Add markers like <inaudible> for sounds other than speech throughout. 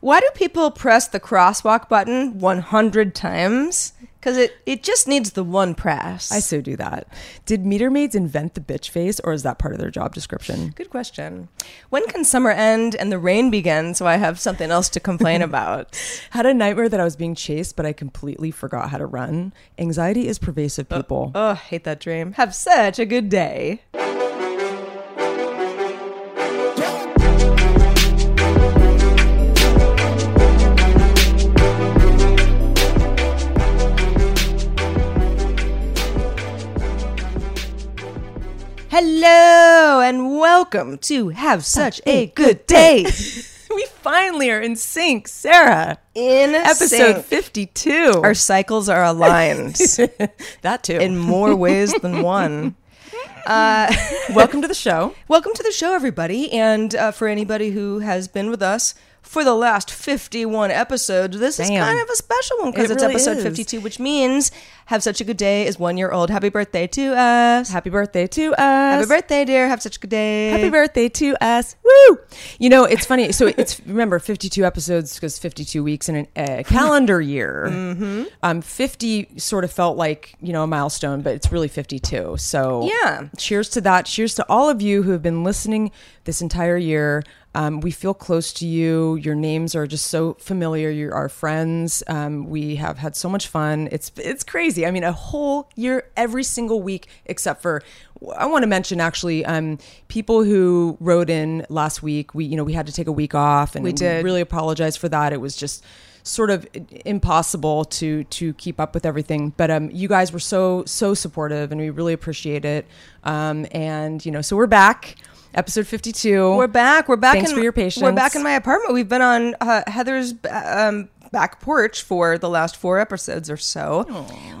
Why do people press the crosswalk button 100 times? Because it, it just needs the one press. I so do that. Did meter maids invent the bitch face, or is that part of their job description? Good question. When can summer end and the rain begin so I have something else to complain <laughs> about? Had a nightmare that I was being chased, but I completely forgot how to run. Anxiety is pervasive, uh, people. oh, hate that dream. Have such a good day. Hello and welcome to Have Such a Good Day. <laughs> we finally are in sync, Sarah. In Episode sync. 52. Our cycles are aligned <laughs> that too. in more ways than <laughs> one. Uh, Welcome to the show. welcome to the show, everybody. And uh, for anybody who has been with us for the last 51 episodes, this is kind of a special one because It it's really episode is. 52, which means Have Such a Good Day is one year old. Happy birthday to us. Happy birthday to us. Happy birthday, dear. Have such a good day. Happy birthday to us. Woo! You know, it's funny. So it's, <laughs> remember, 52 episodes because 52 weeks in a uh, calendar year. Mm-hmm. Um, 50 sort of felt like, you know, a milestone, but it's really 52. So Yeah. cheers to that. Cheers to all of you who have been listening this entire year. Um, we feel close to you. Your names are just so familiar. You're our friends. Um, we have had so much fun. It's it's crazy. I mean, a whole year, every single week, except for I want to mention actually um, people who wrote in last week. We you know we had to take a week off, and We did. really apologize for that. It was just sort of impossible to to keep up with everything but um you guys were so so supportive and we really appreciate it um and you know so we're back episode 52 We're back. We're back. Thanks in, for your patience. We're back in my apartment. We've been on uh, Heather's um, back porch for the last four episodes or so.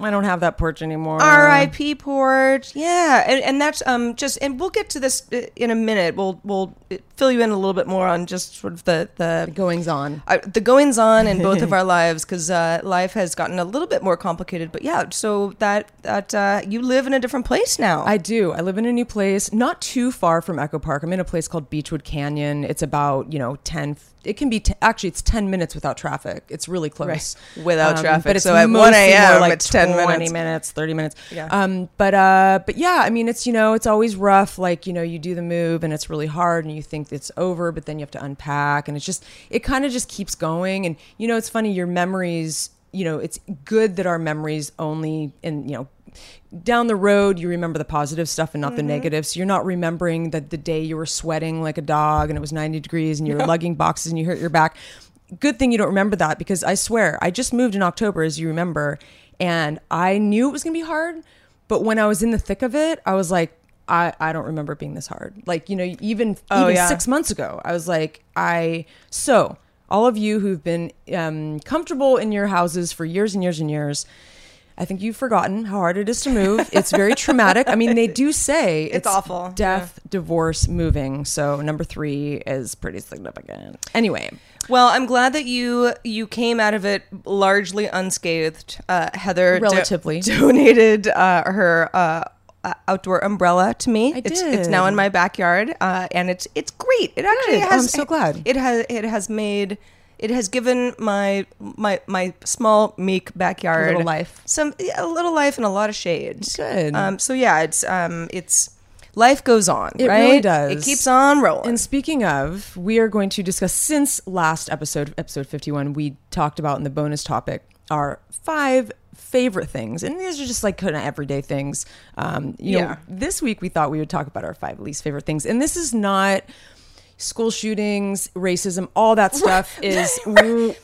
i don't have that porch anymore R.I.P. porch. Yeah, and, and that's um just and we'll get to this uh, in a minute. We'll we'll fill you in a little bit more on just sort of the the goings on uh, the goings on in both of <laughs> our lives because uh, life has gotten a little bit more complicated. But yeah, so that that uh, you live in a different place now. I do. I live in a new place, not too far from Echo Park. I'm in a place called Beachwood Canyon. It's about, you know, 10, it can be, t- actually, it's 10 minutes without traffic. It's really close. Um, Right. Without traffic. But it's So at 1 a.m., like it's 10 20 minutes. minutes, 30 minutes. Yeah. Um, but, uh, but yeah, I mean, it's, you know, it's always rough. Like, you know, you do the move and it's really hard and you think it's over, but then you have to unpack and it's just, it kind of just keeps going. And, you know, it's funny, your memories, you know, it's good that our memories only, in you know, down the road you remember the positive stuff and not Mm-hmm. the negative so you're not remembering that the day you were sweating like a dog and it was 90 degrees and you were lugging boxes and you hurt your back good thing you don't remember that because i swear i just moved in october as you remember and i knew it was going to be hard but when i was in the thick of it i was like I, I don't remember it being this hard. Like, you know, even Oh, even yeah. six months ago, I was like, I so all of you who've been um, comfortable in your houses for years and years and years, I think you've forgotten how hard it is to move. It's very <laughs> traumatic. I mean, they do say It's awful. Death, divorce, moving. So number three is pretty significant. Anyway, Well, I'm glad that you you came out of it largely unscathed. Uh, Heather do- Relatively. donated uh, her uh, outdoor umbrella to me. I It's it's now in my backyard, uh, and it's it's great. It actually Good. has. I'm so glad. It has it has made. It has given my my my small meek backyard little life. some yeah, a little life and a lot of shade. Good. Um, so yeah, it's um, it's life goes on. It right? really does. It keeps on rolling. And speaking of, we are going to discuss since last episode, episode 51, we talked about in the bonus topic our five favorite things. And these are just like kind of everyday things. Um, you know, Yeah. this week we thought we would talk about our five least favorite things. And this is not school shootings, racism, all that stuff <laughs> is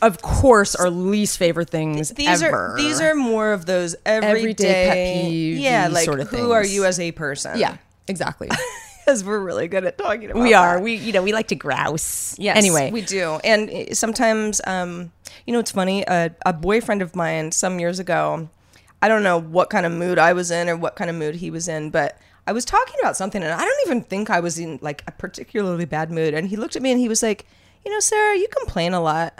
of course our least favorite things these ever. are these are more of those everyday, Everyday pet yeah, like sort of who are you as a person? Yeah, exactly. <laughs> because we're really good at talking about. It. We are. that. We you know, we like to grouse. Yes. Anyway, we do, and uh, sometimes, um, you know, it's funny. A, a boyfriend of mine some years ago, I don't know what kind of mood I was in or what kind of mood he was in, but I was talking about something, and I don't even think I was in like a particularly bad mood. And he looked at me and he was like, "You know, Sarah, you complain a lot."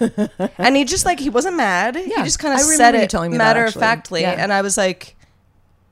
<laughs> and he just like he wasn't mad. Yeah. he just kind of said it telling me that, matter of factly. Yeah. and I was like,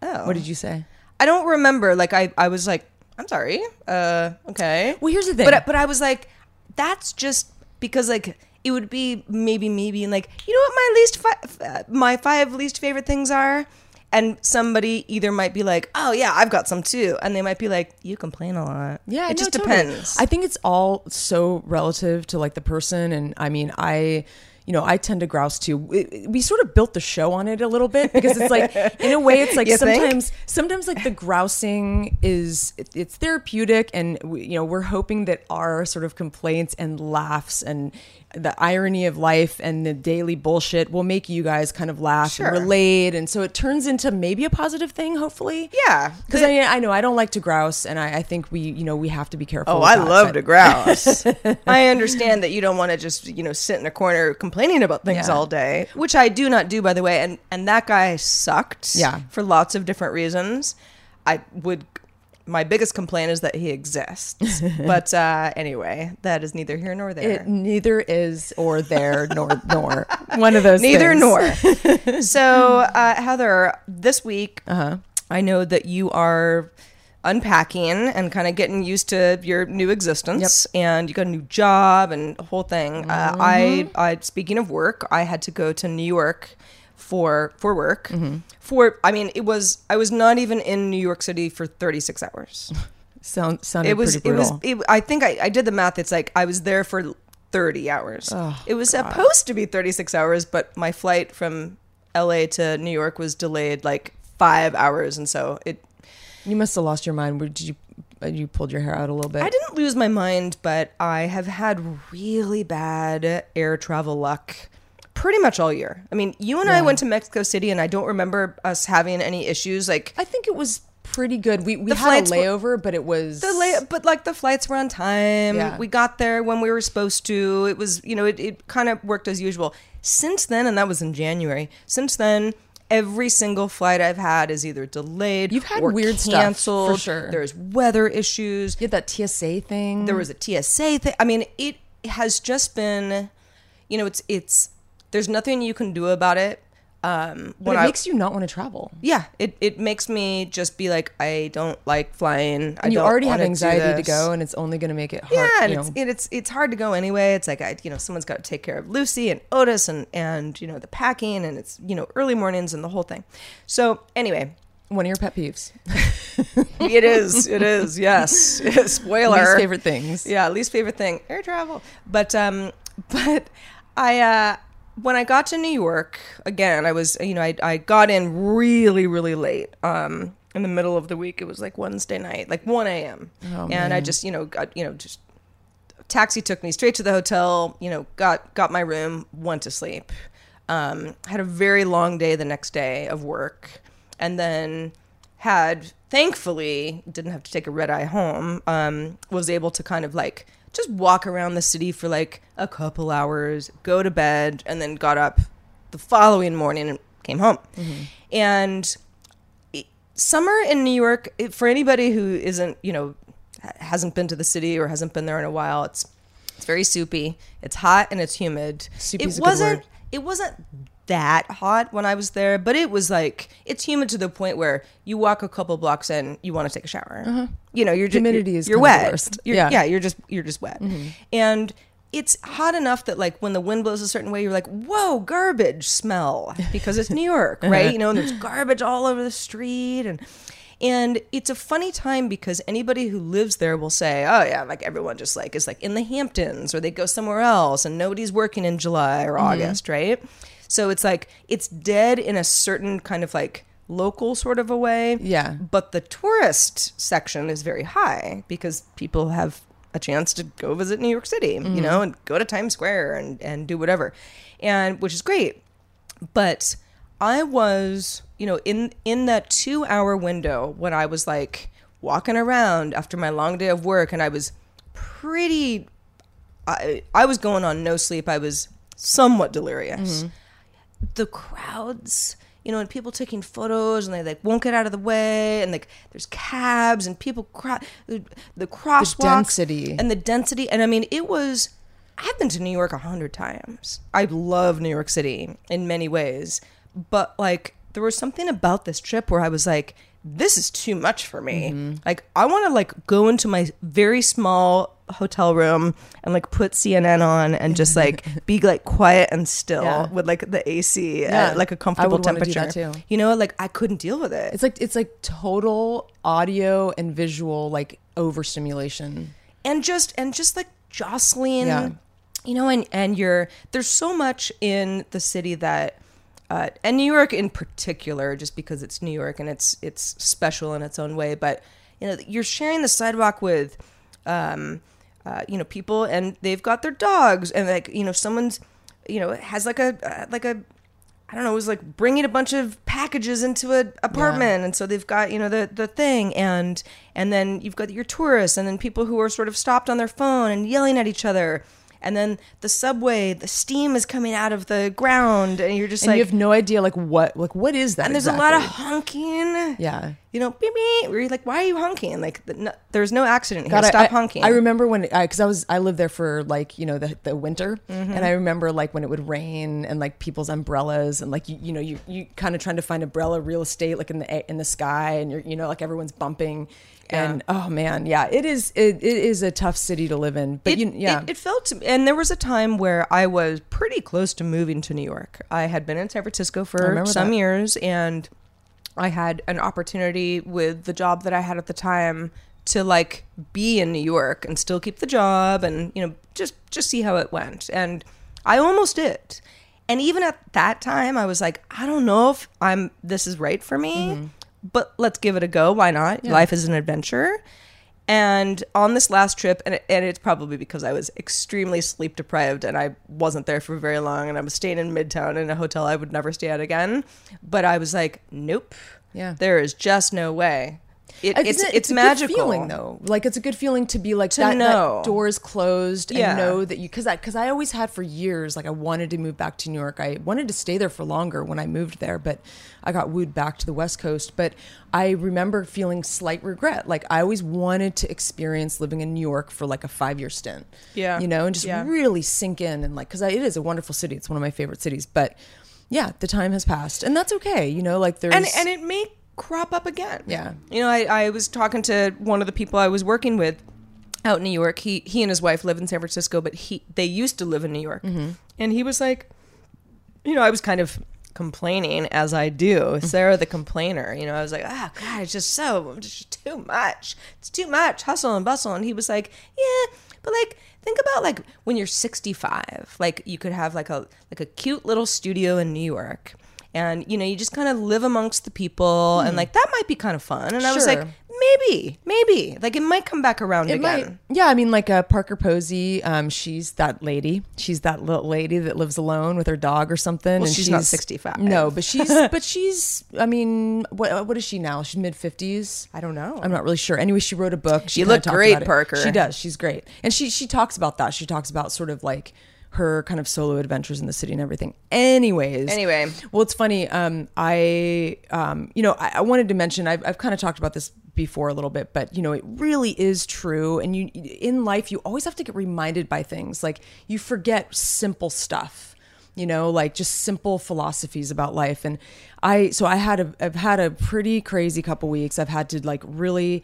"Oh, what did you say? I don't remember. Like I, I was like, I'm sorry. Uh, okay. Well, here's the thing. But I- but I was like, that's just because like it would be maybe me being like, you know what my least fi- uh, my five least favorite things are, and somebody either might be like, oh yeah, I've got some too, and they might be like, you complain a lot. Yeah, it no, just totally. depends. I think it's all so relative to like the person, and I mean, I, you know, I tend to grouse too. We, we sort of built the show on it a little bit because it's like, in a way, it's <laughs> like You think? sometimes, sometimes like the grousing is it- it's therapeutic, and we, you know, we're hoping that our sort of complaints and laughs and the irony of life and the daily bullshit will make you guys kind of laugh Sure. and relate, and so it turns into maybe a positive thing, hopefully. Yeah, Because I, I know I don't like to grouse, and I, I think we, you know, we have to be careful. Oh, I that, love but- to grouse. <laughs> I understand that you don't want to just, you know, sit in a corner complaining about things Yeah. all day, which I do not do, by the way. And and that guy sucked. Yeah. For lots of different reasons. I would. My biggest complaint is that he exists. <laughs> but uh, anyway, that is neither here nor there. It neither is or there nor nor <laughs> one of those. Neither things. nor. <laughs> so, uh, Heather, this week, Uh-huh. I know that you are unpacking and kind of getting used to your new existence, and you got a new job and a whole thing. Uh, I, Mm-hmm. I, speaking of work, I had to go to New York for for work. Mm-hmm. For, I mean, it was I was not even in New York City for thirty six hours. <laughs> Sound sounded it was it was it, i think I, I did the math it's like i was there for 30 hours it was supposed to be 36 hours but my flight from la to new york was delayed like five hours and so it you must have lost your mind. Did you uh, you pulled your hair out a little bit? i didn't lose my mind but i have had really bad air travel luck pretty much all year i mean you and i went to mexico city and i don't remember us having any issues like I think it was pretty good. We we The had a were- layover, but it was the lay- but like the flights were on time. Yeah. We got there when we were supposed to. It was, you know, it, it kind of worked as usual. Since then, and that was in January. Since then, every single flight I've had is either delayed. You've had or weird stuff, for canceled. sure. There's weather issues. You had that TSA thing. There was a TSA thing. I mean, it has just been, you know, it's it's. There's nothing you can do about it. Um, but it I- makes you not want to travel. yeah, it, it makes me just be like, I don't like flying. I And you don't already have anxiety to go, and it's only going to make it hard. Yeah, and you it's, it's it's hard to go anyway. It's like I, you know, someone's got to take care of Lucy and Otis and and you know the packing and it's you know early mornings and the whole thing. So anyway, one of your pet peeves. <laughs> it is it is yes <laughs> spoiler Least favorite things. yeah least favorite thing air travel but um <laughs> but I uh when I got to New York again I was you know I I got in really really late um in the middle of the week. It was like Wednesday night like 1 a.m Oh, and I just you know got you know just taxi took me straight to the hotel you know got got my room went to sleep. Um had a very long day the next day of work. And then had thankfully didn't have to take a red eye home um was able to kind of like just walk around the city for like a couple hours go to bed and then got up the following morning and came home. And it- summer in new york for anybody who isn't you know hasn't been to the city or hasn't been there in a while it's it's very soupy. It's hot and it's humid. Soupy's it wasn't it wasn't that hot when I was there, but it was like it's humid to the point where you walk a couple blocks in, you want to take a shower. Uh-huh. You know, you're just Humidity you're, is you're kind of the wet. You're, Yeah. yeah, you're just you're just wet, mm-hmm. and it's hot enough that like when the wind blows a certain way, you're like, whoa, garbage smell because it's New York, <laughs> uh-huh. right? You know, and there's garbage all over the street and. And it's a funny time because anybody who lives there will say, "Oh yeah, like everyone just like is like in the Hamptons or they go somewhere else and nobody's working in July or mm-hmm. August, right?" So it's like it's dead in a certain kind of like local sort of a way. Yeah. But the tourist section is very high because people have a chance to go visit New York City, you mm-hmm. know, and go to Times Square and and do whatever. And which is great but I was, you know, in in that two hour window when I was like walking around after my long day of work, and I was pretty, I I was going on no sleep. I was somewhat delirious. Mm-hmm. The crowds. You know, and people taking photos, and they like won't get out of the way, and like there's cabs and people cro- the, the crosswalks, density. and the density, and I mean, it was. I've been to New York a hundred times. I love New York City in many ways, but like there was something about this trip where I was like, this is too much for me. Mm-hmm. Like I want to like go into my very small hotel room and like put CNN on and just like <laughs> be like quiet and still Yeah. with like the AC Yeah. at like a comfortable would wanna do temperature. too. You know, like I couldn't deal with it. It's like it's like total audio and visual like overstimulation. and just and just like jostling Yeah. you know and and you're there's so much in the city that uh, and New York in particular, just because it's New York and it's it's special in its own way. But you know, you're sharing the sidewalk with, um, uh, you know, people, and they've got their dogs, and like you know, someone's, you know, has like a uh, like a I don't know, it was like bringing a bunch of packages into an apartment, and so they've got you know the the thing, and and then you've got your tourists, and then people who are sort of stopped on their phone and yelling at each other, and then the subway, the steam is coming out of the ground, and you're just And like, you have no idea like what like what is that? and there's a lot of honking, Yeah. you know, beep beep. Where you're like, why are you honking? Like, the, no, there's no accident here. God, I- Stop I, honking. I remember when because I, was I lived there for like you know the, the winter, Mm-hmm. and I remember like when it would rain and like people's umbrellas and like you, you know you you kind of trying to find umbrella real estate like in the in the sky and you're you know like everyone's bumping, and oh man yeah it is it, it is a tough city to live in but it, you yeah it, it felt and there was a time where I was pretty close to moving to New York. I had been in San Francisco for some that. years, and I had an opportunity with the job that I had at the time to like be in New York and still keep the job, and you know just just see how it went. And I almost did. And even at that time, I was like, I don't know if I'm this is right for me, Mm-hmm. But let's give it a go. Why not? Life is an adventure. And on this last trip, and, and it's probably because I was extremely sleep deprived and I wasn't there for very long, and I was staying in Midtown in a hotel I would never stay at again. But I was like, nope, Yeah. there is just no way. It, it's it's, a good magical feeling though. Like it's a good feeling to be like To that, know. that door is closed and Yeah. know that you because I because I always had for years like I wanted to move back to New York. I wanted to stay there for longer when I moved there, but I got wooed back to the West Coast. But I remember feeling slight regret. Like I always wanted to experience living in New York for like a five year stint. Yeah. you know, and just Yeah. really sink in and like because it is a wonderful city. It's one of my favorite cities, but. Yeah, the time has passed, and that's okay. You know, like there's and and it may crop up again. Yeah. You know, I, I was talking to one of the people I was working with out in New York. He he and his wife live in San Francisco, but he they used to live in New York. Mm-hmm. And he was like, you know, I was kind of complaining as I do. Sarah the complainer. You know, I was like, ah, God, it's just so it's just too much. It's too much hustle and bustle. And he was like, yeah, but like think about like when you're 65 like you could have like a like a cute little studio in new york and you know you just kind of live amongst the people and like that might be kind of fun and i was like Hmm. Maybe maybe like it might come back around It again might, yeah. I mean, like uh, Parker Posey, um, she's that lady. She's that little lady that lives alone with her dog or something. Well, and she's not 65. No, but she's, <laughs> but she's. I mean, what what is she now? She's mid fifties. I don't know. I'm not really sure. Anyway, she wrote a book. She You look great. Parker. She does. She's great, and she she talks about that. She talks about sort of like her kind of solo adventures in the city and everything. Anyways, Anyway. well, it's funny. Um, I, um, you know, I, I wanted to mention. I've, I've kind of talked about this before a little bit, but you know, it really is true. And you, in life, you always have to get reminded by things. Like you forget simple stuff. you know, like just simple philosophies about life. And I, so I had a, I've had a pretty crazy couple weeks. I've had to like really,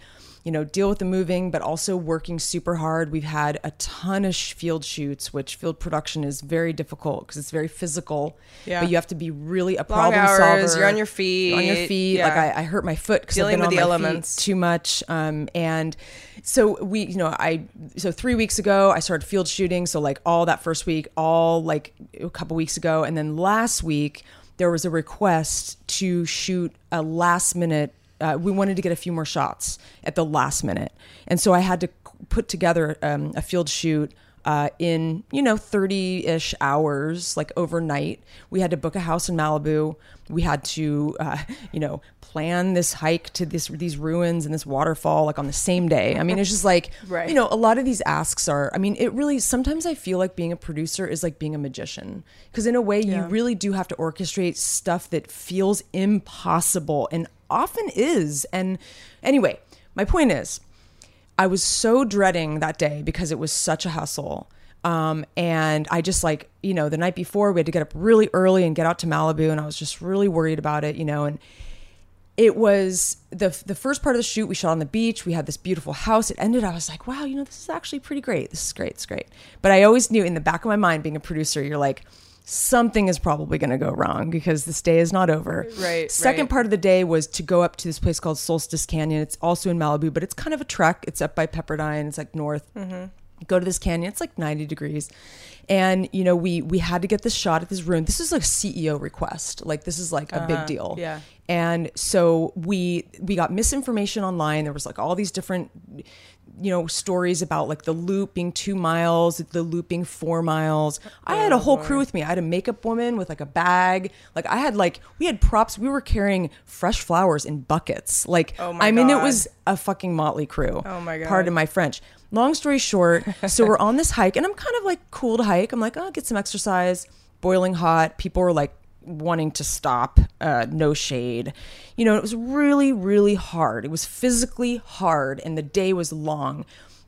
you know, deal with the moving, but also working super hard. We've had a ton of sh- field shoots, which field production is very difficult because it's very physical. Yeah. But you have to be really a Long problem hours, solver. you're on your feet, You're on your feet. Like yeah. I, I hurt my foot because I've been with on the my feet elements. too much. Um, and so we, you know, I so three weeks ago I started field shooting. So like all that first week, all like a couple weeks ago, and then last week there was a request to shoot a last minute. Uh, we wanted to get a few more shots at the last minute, and so I had to put together um, a field shoot uh, in you know 30-ish hours like overnight. We had to book a house in malibu. We had to uh, <laughs> you know plan this hike to this these ruins and this waterfall like on the same day. I mean it's just like <laughs> Right. you know a lot of these asks are i mean it really sometimes i feel like being a producer is like being a magician. Because in a way you really do have to orchestrate stuff that feels impossible and often is and anyway my point is I was so dreading that day because it was such a hustle. Um, and I just like, you know, the night before we had to get up really early and get out to Malibu and I was just really worried about it, you know, and it was the the first part of the shoot we shot on the beach. We had this beautiful house. It ended I was like, wow, you know, this is actually pretty great. This is great. It's great. But I always knew in the back of my mind being a producer, you're like something is probably going to go wrong because this day is not over. Right, Second right. part of the day was to go up to this place called Solstice Canyon. It's also in Malibu, but it's kind of a trek. It's up by Pepperdine. It's like north. Mm-hmm. Go to this canyon. It's like 90 degrees. And you know, we we had to get this shot at this ruin. This is like CEO request. Like this is like a big uh-huh. deal. yeah. And so we we got misinformation online. There was like all these different you know stories about like the loop being two miles the loop being four miles i had a oh, whole crew with me i had a makeup woman with like a bag like i had like we had props we were carrying fresh flowers in buckets like Oh my i mean it was a fucking motley crew Oh my God. pardon my french long story short so we're on this <laughs> hike and i'm kind of like cool to hike. I'm like oh get some exercise. Boiling hot people were like wanting to stop uh, no shade. You know it was really really hard. It was physically hard and the day was long.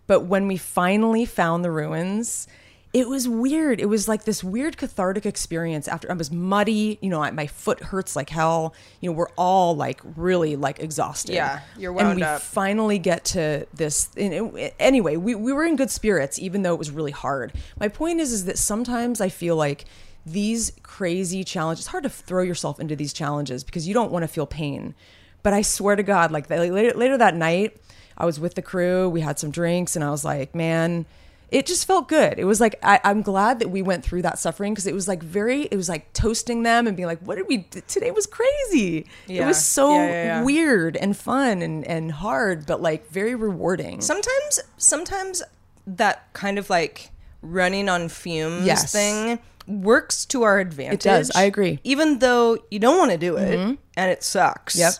But when we finally found the ruins it was weird. It was like this weird cathartic experience after i was muddy you know I, my foot hurts like hell. You know we're all like really like exhausted. Yeah, you're and wound we up. finally get to this and it- anyway we, we were in good spirits even though it was really hard. My point is is that sometimes i feel like these crazy challenges it's hard to throw yourself into these challenges because you don't want to feel pain. But i swear to god like later, later that night i was with the crew we had some drinks and i was like man it just felt good. It was like I, I'm glad that we went through that suffering because it was like very. It was like toasting them and being like, "What did we? d- Today was crazy. It was so Yeah, yeah, yeah. weird and fun and and hard, but like very rewarding." sometimes sometimes that kind of like running on fumes Yes. thing works to our advantage. It does. I agree. Mm-hmm. Even though you don't want to do it and it sucks. Yep.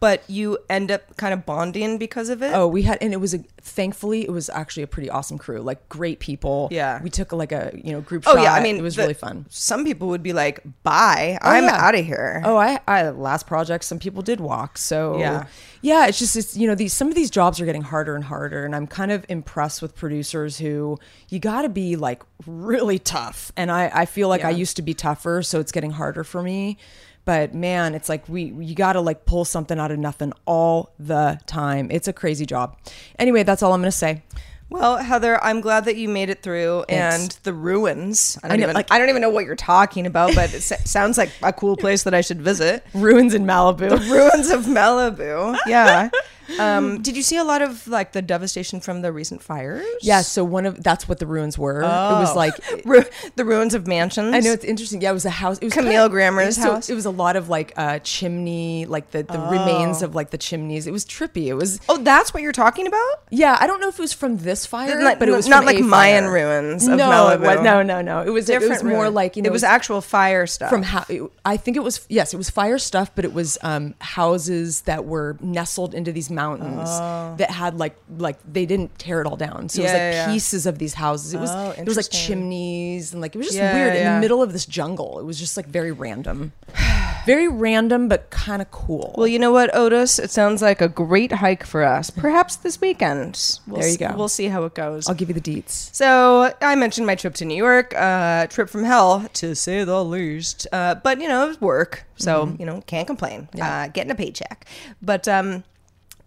But you end up kind of bonding because of it. Oh, we had, and it was a. Thankfully, it was actually a pretty awesome crew. Like great people. Yeah. we took like a you know group. Oh shot. yeah, I mean it was the- really fun. Some people would be like, "Bye, oh, I'm yeah. out of here." Oh, I, I last project. Some people did walk. So Yeah. yeah. It's just it's you know these some of these jobs are getting harder and harder, and I'm kind of impressed with producers who you got to be like really tough, and I I feel like I used to be tougher, so it's getting harder for me. But man, it's like we you got to like pull something out of nothing all the time. It's a crazy job. Anyway, that's all I'm gonna say. Well, Heather, I'm glad that you made it through, Thanks. and the ruins. I don't I know, even like- I don't even know what you're talking about, but it sounds like a cool place that I should visit. <laughs> Ruins in Malibu. The ruins of Malibu. Yeah. <laughs> Um, <laughs> did you see a lot of like the devastation from the recent fires? yeah, so one of that's what the ruins were. It was Oh. like <laughs> Ru- the ruins of mansions. I know it's interesting. Yeah, it was a house. It was Camille kinda- Grammer's so house? It was a lot of like uh, chimney, like the, the remains of like the chimneys. It was trippy. It was Oh, that's what you're talking about? yeah. I don't know if it was from this fire, Not- but it was not like Mayan fire. ruins of no, Malibu. no, no, no. It was it was Different more ruin. like you know it was actual fire stuff. from how I think it was yes, it was fire stuff, but it was um, houses that were nestled into these mountains that had like like they didn't tear it all down. So it was Oh. Yeah, like yeah, yeah. pieces of these houses. It was Oh, it was like chimneys and like it was just Yeah, weird yeah, in the middle of this jungle. It was just like very random. <sighs> Very random, but kind of cool. Well, you know what, Otis? It sounds like a great hike for us. Perhaps this weekend. We'll There you go. We'll see how it goes. I'll give you the deets. So I mentioned my trip to New York, uh, trip from hell to say the least. Uh, but you know, it was work, so you know, can't complain. Uh, getting a paycheck, but um,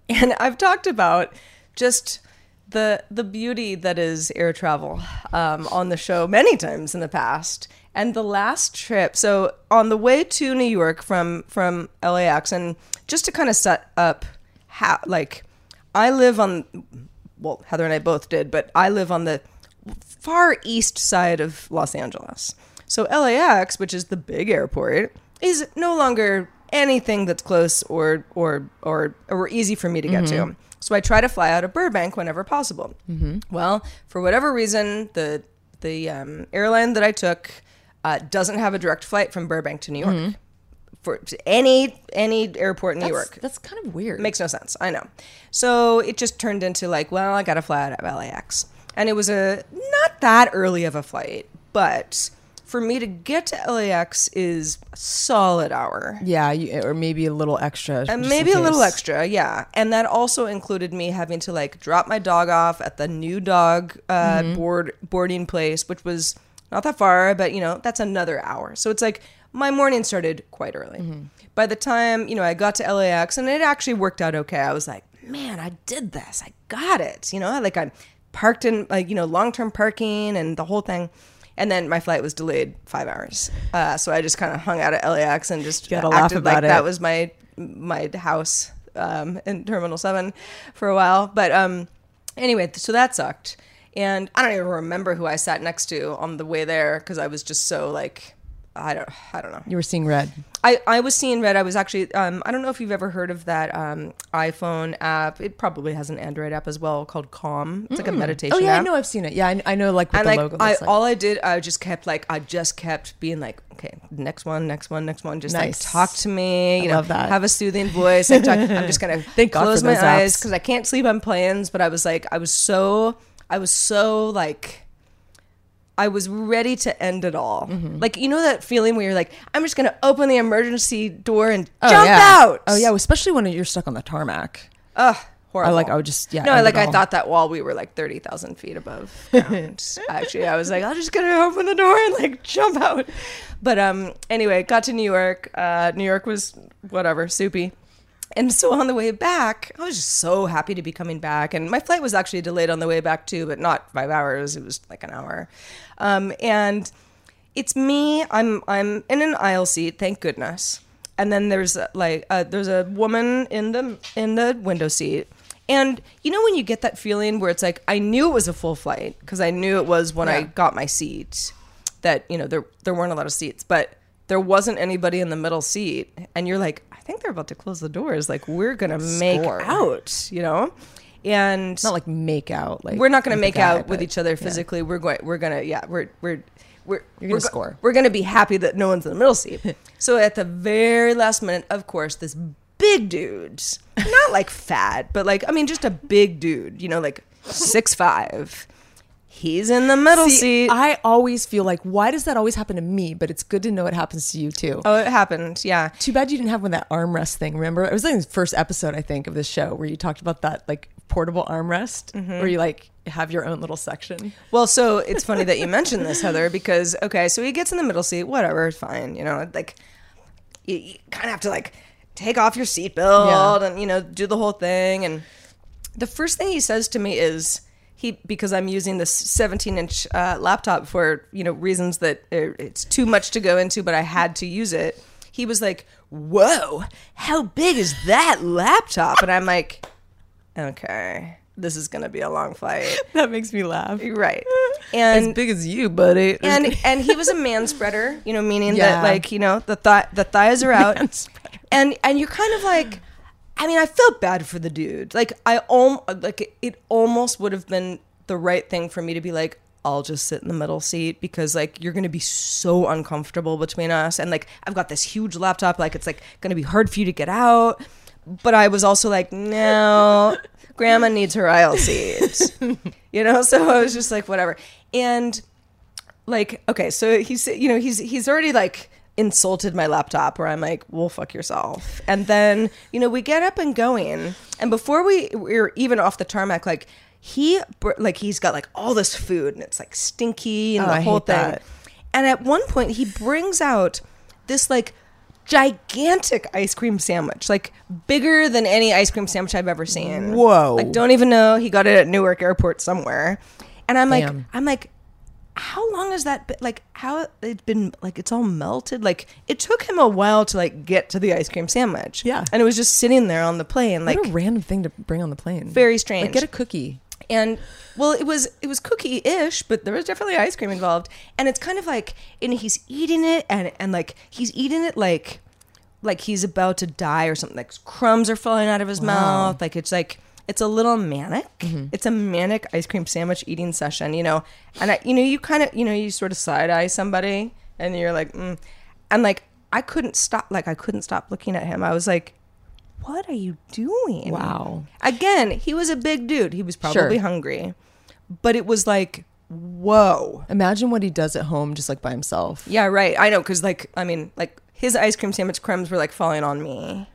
<laughs> and I've talked about just the the beauty that is air travel um, on the show many times in the past. And the last trip, so on the way to New York from from LAX, and just to kind of set up how like I live on well, Heather and I both did, but I live on the far east side of Los Angeles. So LAX, which is the big airport, is no longer anything that's close or or or or easy for me to get to. So I try to fly out of Burbank whenever possible. Well, for whatever reason, the the um, airline that I took uh, doesn't have a direct flight from Burbank to New York. For any any airport in New That's, York, that's kind of weird. Makes no sense. I know. So it just turned into like, well, I got to fly out of LAX. And it was a not that early of a flight, but for me to get to LAX is a solid hour. yeah, you, or maybe a little extra. And maybe a little extra, yeah. And that also included me having to like drop my dog off at the new dog uh, Mm-hmm. board boarding place, which was not that far, but you know that's another hour. So it's like my morning started quite early. Mm-hmm. By the time you know I got to LAX, and it actually worked out okay. I was like, man, I did this. I got it. You know, like I parked in like you know long term parking and the whole thing. And then my flight was delayed five hours, uh, so I just kind of hung out at LAX and just acted about like it. that was my my house um, in Terminal Seven for a while. But um, anyway, so that sucked, and I don't even remember who I sat next to on the way there because I was just so like I don't I don't know. You were seeing red. I, I was seeing red. I was actually um, I don't know if you've ever heard of that um, iPhone app. It probably has an Android app as well called Calm. It's like a meditation. Oh yeah, I know. I've seen it. Yeah, I, I know. Like and the like, logo I, like. all I did, I just kept like, I just kept being like, okay, next one, next one, next one. Just Nice. like talk to me. You I know, that. Have a soothing voice. Like, talk, I'm just gonna <laughs> Thank close my those eyes because I can't sleep on planes. But I was like, I was so, I was so like. I was ready to end it all. Mm-hmm. Like you know that feeling where you're like, I'm just gonna open the emergency door and Oh, jump yeah. out. Oh yeah, especially when you're stuck on the tarmac. Ugh, horrible. I like- I would just- yeah, No, I like I thought that while we were like thirty thousand feet above. <laughs> Actually, I was like, I'm just gonna open the door and like jump out. But um, anyway, got to New York. Uh, New York was whatever, soupy. <laughs> And so on the way back, I was just so happy to be coming back. And my flight was actually delayed on the way back too, but not five hours. It was like an hour. Um, and it's me. I'm I'm in an aisle seat, thank goodness. And then there's uh, like uh, there's a woman in the in the window seat. And you know when you get that feeling where it's like I knew it was a full flight because I knew it was when I got my seat that you know there there weren't a lot of seats, but there wasn't anybody in the middle seat and you're like think they're about to close the doors like we're going to make out, you know? And It's not like make out. Like we're not to make guy, out with each other yeah. physically. We're going. We're gonna. Yeah. We're we're we're You're gonna we're score. We're gonna be happy that no one's in the middle seat. <laughs> so at the very last minute, of course, this big dude, not like fat, but like I mean, just a big dude. You know, like six five. He's in the middle See, seat. I always feel like, why does that always happen to me? But it's good to know it happens to you too. oh, it happened. Yeah. Too bad you didn't have one of that armrest thing. Remember, it was like the first episode I think of this show where you talked about that like portable armrest Mm-hmm. where you like have your own little section. Well, so it's funny that you mentioned this, Heather, because okay, so he gets in the middle seat, whatever, fine, you know, like you, you kind of have to like take off your seatbelt Yeah. and you know do the whole thing. And the first thing he says to me is he because I'm using this 17 inch uh, laptop for you know reasons that it's too much to go into, but I had to use it. He was like, "Whoa, how big is that laptop?" And I'm like, "Okay." This is gonna be a long flight. <laughs> That makes me laugh. Right. <laughs> And as big as you, buddy. <laughs> and and he was a man spreader, you know, meaning Yeah. that like, you know, the thigh the thighs are out. And and you're kind of like I mean, I felt bad for the dude. Like I om- like it, it almost would have been the right thing for me to be like I'll just sit in the middle seat because like you're going to be so uncomfortable between us and like I've got this huge laptop like it's like going to be hard for you to get out. But I was also like, no, <laughs> grandma needs her aisle seat. <laughs> you know, so I was just like whatever. And like okay so he's you know he's he's already like insulted my laptop where I'm like, well, fuck yourself. And then, you know, we get up and going. And before we, we were even off the tarmac, like, he, like, he's got like all this food and it's like stinky and Oh, the whole thing. that. And at one point, he brings out this like gigantic ice cream sandwich, like bigger than any ice cream sandwich I've ever seen. Whoa. Like, don't even know. He got it at Newark Airport somewhere. And I'm like, I'm like, how long has that been? Like, how it's been, like, it's all melted. Like, it took him a while to, like, get to the ice cream sandwich. Yeah. And it was just sitting there on the plane, like, what a random thing to bring on the plane. very strange. Like, get a cookie. and well it was it was cookie-ish but there was definitely ice cream involved and it's kind of like and he's eating it and and like he's eating it like like he's about to die or something like crumbs are falling out of his mouth like it's like it's a little manic it's a manic ice cream sandwich eating session you know and i you know you kind of you know you sort of side eye somebody and you're like mm. and like i couldn't stop like i couldn't stop looking at him i was like what are you doing Wow. Again, he was a big dude. He was probably Sure. hungry. But it was like, whoa. Imagine what he does at home just like by himself. Yeah, right. I know, because, like, I mean, like, his ice cream sandwich crumbs were like falling on me.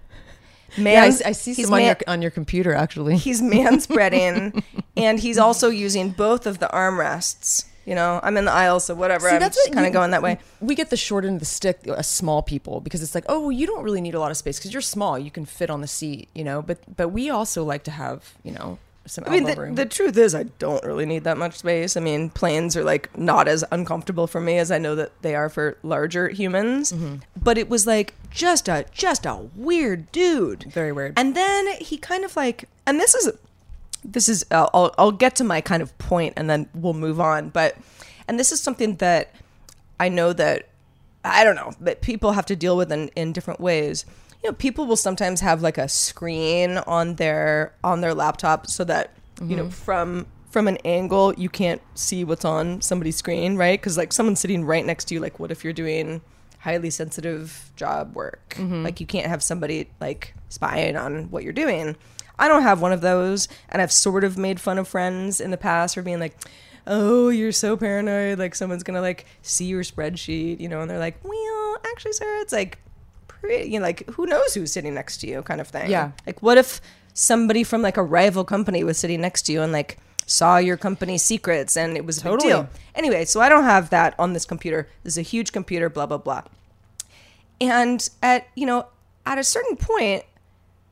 Man, Yeah, I, I see he's some on your on your computer actually. He's man spreading, <laughs> and he's also using both of the armrests. You know, I'm in the aisle, so whatever. See, I'm that's kind of going that way. We get the short end of the stick as small people because it's like, oh, well, you don't really need a lot of space because you're small. You can fit on the seat, you know. But but we also like to have, you know, some I mean, the, room. the truth is, I don't really need that much space. I mean, planes are like not as uncomfortable for me as I know that they are for larger humans. Mm-hmm. But it was like just a just a weird dude, Very weird. And then he kind of like, and this is this is uh, I'll I'll get to my kind of point and then we'll move on. But and this is something that I know that I don't know that people have to deal with in, in different ways. You know, people will sometimes have like a screen on their on their laptop so that you know from from an angle you can't see what's on somebody's screen, right? Because like someone's sitting right next to you. Like, what if you're doing highly sensitive job work? Mm-hmm. Like, you can't have somebody like spying on what you're doing. I don't have one of those, and I've sort of made fun of friends in the past for being like, "Oh, you're so paranoid. Like someone's gonna like see your spreadsheet, you know?" And they're like, "Well, actually, sir, it's like pretty, you know, like who knows who's sitting next to you, kind of thing." Yeah. Like, what if somebody from like a rival company was sitting next to you and like saw your company's secrets and it was a Totally. big deal? Anyway, so I don't have that on this computer. This is a huge computer. Blah blah blah. And at you know at a certain point,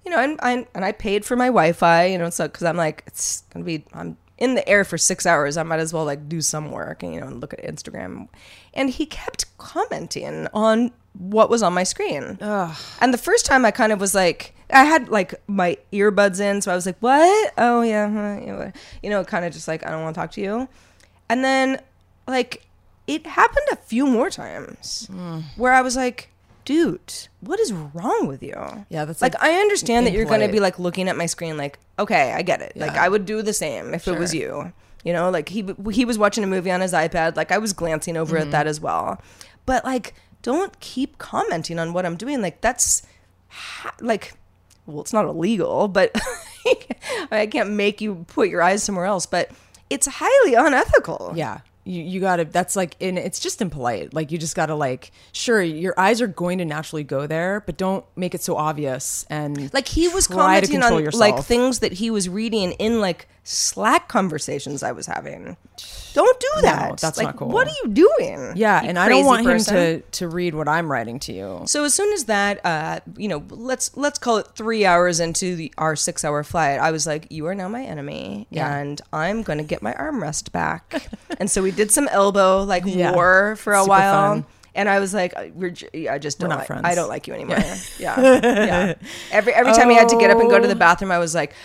you know, and I and I paid for my Wi-Fi, you know, so because I'm like it's gonna be I'm in the air for six hours. I might as well like do some work and you know and look at Instagram. And he kept commenting on what was on my screen. And the first time I kind of was like, I had like my earbuds in, so I was like, what? Oh yeah, huh, yeah, what?" you know, kind of just like I don't want to talk to you. And then like it happened a few more times where I was like, dude, what is wrong with you? Yeah, that's, like, like, I understand that you're going to be like looking at my screen, like, okay, I get it. Like I would do the same if it was you. You know, like he he was watching a movie on his iPad. Like I was glancing over Mm-hmm. at that as well. But like, don't keep commenting on what I'm doing. Like that's ha- like, well, it's not illegal, but <laughs> I can't make you put your eyes somewhere else. But it's highly unethical. Yeah. You, you gotta that's like and it's just impolite like you just gotta like sure your eyes are going to naturally go there but don't make it so obvious and Like he was commenting on yourself. like things that he was reading in like Slack conversations I was having. Don't do that. that's like, not cool. What are you doing? yeah you and i don't want person? him to to read what i'm writing to you So as soon as that, uh, you know, let's let's call it three hours into the, our six hour flight, I was like, "You are now my enemy, Yeah. and I'm going to get my armrest back." <laughs> and so we did some elbow like Yeah. war for a Super while. fun. And I was like, "We're, I just don't like, friends. I don't like you anymore." Yeah, <laughs> yeah. Every every time he had to get up and go to the bathroom, I was like, <sighs>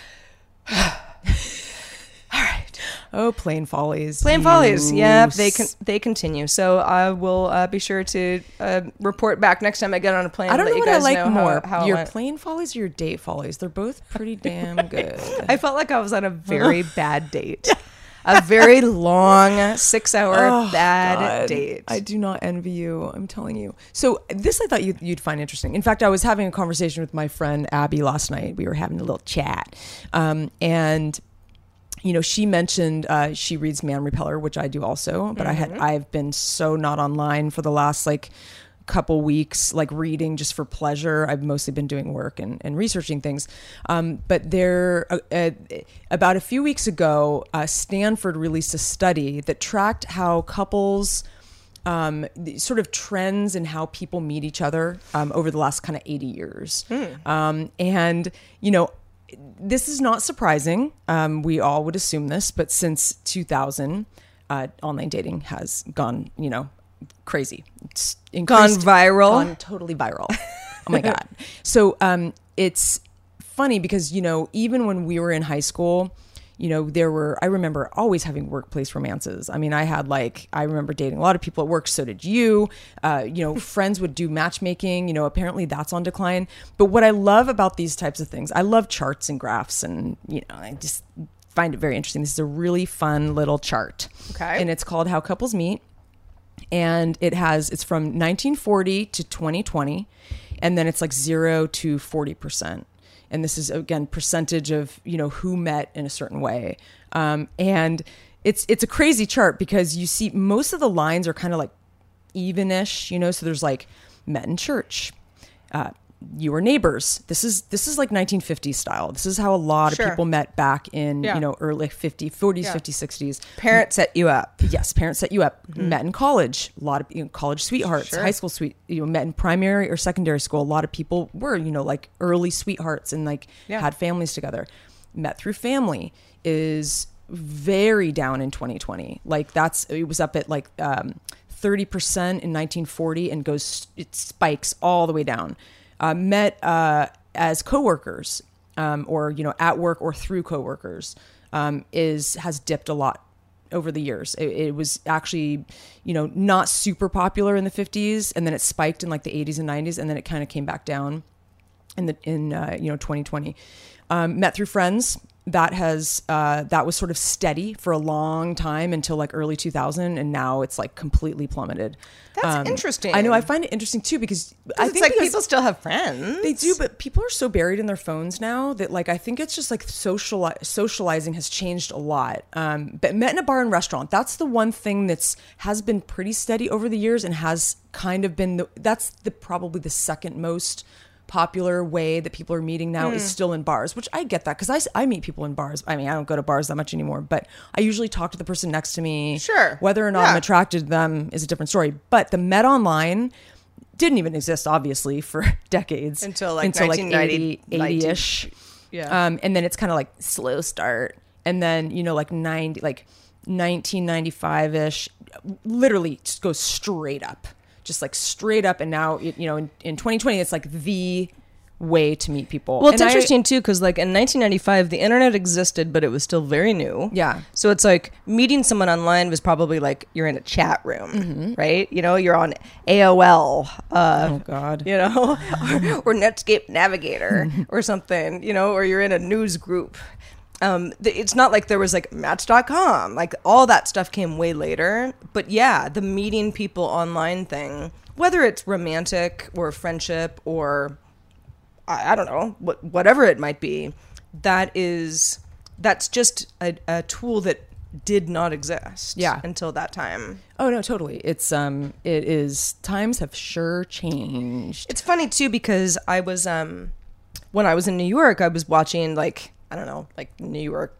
<sighs> <laughs> oh plane follies Plane follies. Yeah, they can they continue. So I will uh, be sure to uh, report back next time I get on a plane. i don't know what i like know more How, how your plane follies or your date follies they're both pretty damn <laughs> good I felt like I was on a very <laughs> bad date. A very long six hour Oh, bad God. date. I do not envy you. I'm telling you. So this I thought you'd, you'd find interesting. In fact, I was having a conversation with my friend Abby last night. We were having a little chat, um, and you know, she mentioned uh, she reads Man Repeller, which I do also. But I had I've been so not online for the last like couple weeks like reading just for pleasure. I've mostly been doing work and, and researching things. Um, but there, uh, uh, about a few weeks ago, uh, Stanford released a study that tracked how couples. Um, sort of trends in how people meet each other um, over the last kind of 80 years. Um, and, you know, this is not surprising. Um, we all would assume this, but since 2000, uh, online dating has gone, you know, crazy. It's Gone viral? Gone totally viral. oh my god. <laughs> So um, it's funny because you know even when we were in high school. You know, there were, I remember always having workplace romances. I mean, I had like, I remember dating a lot of people at work. So did you. Uh, you know, <laughs> friends would do matchmaking. You know, apparently that's on decline. But what I love about these types of things, I love charts and graphs and, you know, I just find it very interesting. This is a really fun little chart. Okay. And it's called How Couples Meet and it has it's from 1940 to 2020 and then it's like 0 to 40% and this is again percentage of you know who met in a certain way. Um, and it's it's a crazy chart because you see most of the lines are kind of like evenish you know? So there's like met in church uh, you were neighbors this is this is like 1950s style this is how a lot Sure. of people met back in Yeah. you know early 50 40s Yeah. 50s 60s Parents set you up. Yes, parents set you up. Met in college. A lot of you know, college sweethearts, Sure. high school sweet. You know, met in primary or secondary school. A lot of people were, you know, like early sweethearts and like Yeah. had families together. Met through family is very down in 2020. Like that's it was up at like um, 30% in 1940 and goes it spikes all the way down. Uh, met uh, as coworkers um, or you know at work or through coworkers um, is has dipped a lot over the years. It, it was actually, you know, not super popular in the 50s, and then it spiked in like the 80s and 90s, and then it kind of came back down in the in uh, you know 2020. Um, met through friends that has uh, that was sort of steady for a long time until like early 2000, and now it's like completely plummeted. That's interesting. I know. I find it interesting too because I it's think like people still have friends. they do, but people are so buried in their phones now that like I think it's just like social socializing has changed a lot. Um, but met in a bar and restaurant, that's the one thing that's has been pretty steady over the years and has kind of been the that's the probably the second most popular way that people are meeting now Hmm. is still in bars, which I get that because I, I meet people in bars. I mean, I don't go to bars that much anymore, but I usually talk to the person next to me. Sure. Whether or not I'm attracted to them is a different story. But the met online didn't even exist, obviously, <laughs> for decades Until, like, until like 1990 80 ish. Yeah. Um, and then it's kind of like slow start, and then you know like ninety like 1995 ish, literally just goes straight up, just like straight up. And now you know in, in 2020 it's like the way to meet people. Well, it's And I- interesting too because like in 1995, the internet existed, but it was still very new. Yeah. So it's like meeting someone online was probably like you're in a chat room, Mm-hmm. right? You know, you're on AOL. Uh, oh god. you know, <laughs> or, or Netscape Navigator <laughs> or something, you know, or you're in a news group. Um, th- it's not like there was like Match.com, like all that stuff came way later. But yeah, the meeting people online thing, whether it's romantic or friendship or I, I don't know, what, whatever it might be, that is that's just a, a tool that did not exist Yeah. until that time. Oh no, totally. It's um, it is times have sure changed. It's funny too because I was um when I was in New York, I was watching like I don't know, like New York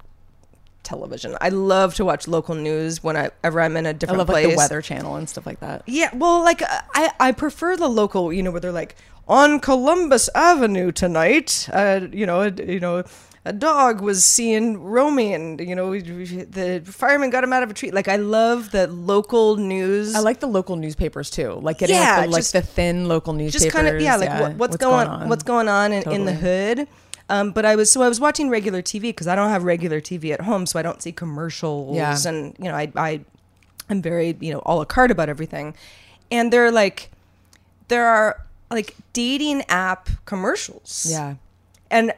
television. I love to watch local news whenever I'm in a different love place. like the Weather Channel and stuff like that. Yeah, well, like I I prefer the local, you know, where they're like on Columbus Avenue tonight. Uh, you know, a, you know, a dog was seen roaming. You know, the fireman got him out of a tree. Like I love the local news. I like the local newspapers too, like getting Yeah, like, the, like the thin local newspapers. just kind of yeah, like what, what's, going, what's going on in, in the hood. Um, but I was so I was watching regular TV because I don't have regular TV at home, so I don't see commercials, Yeah. and you know I I I'm very you know a la carte about everything, and they're like there are like dating app commercials, Yeah. and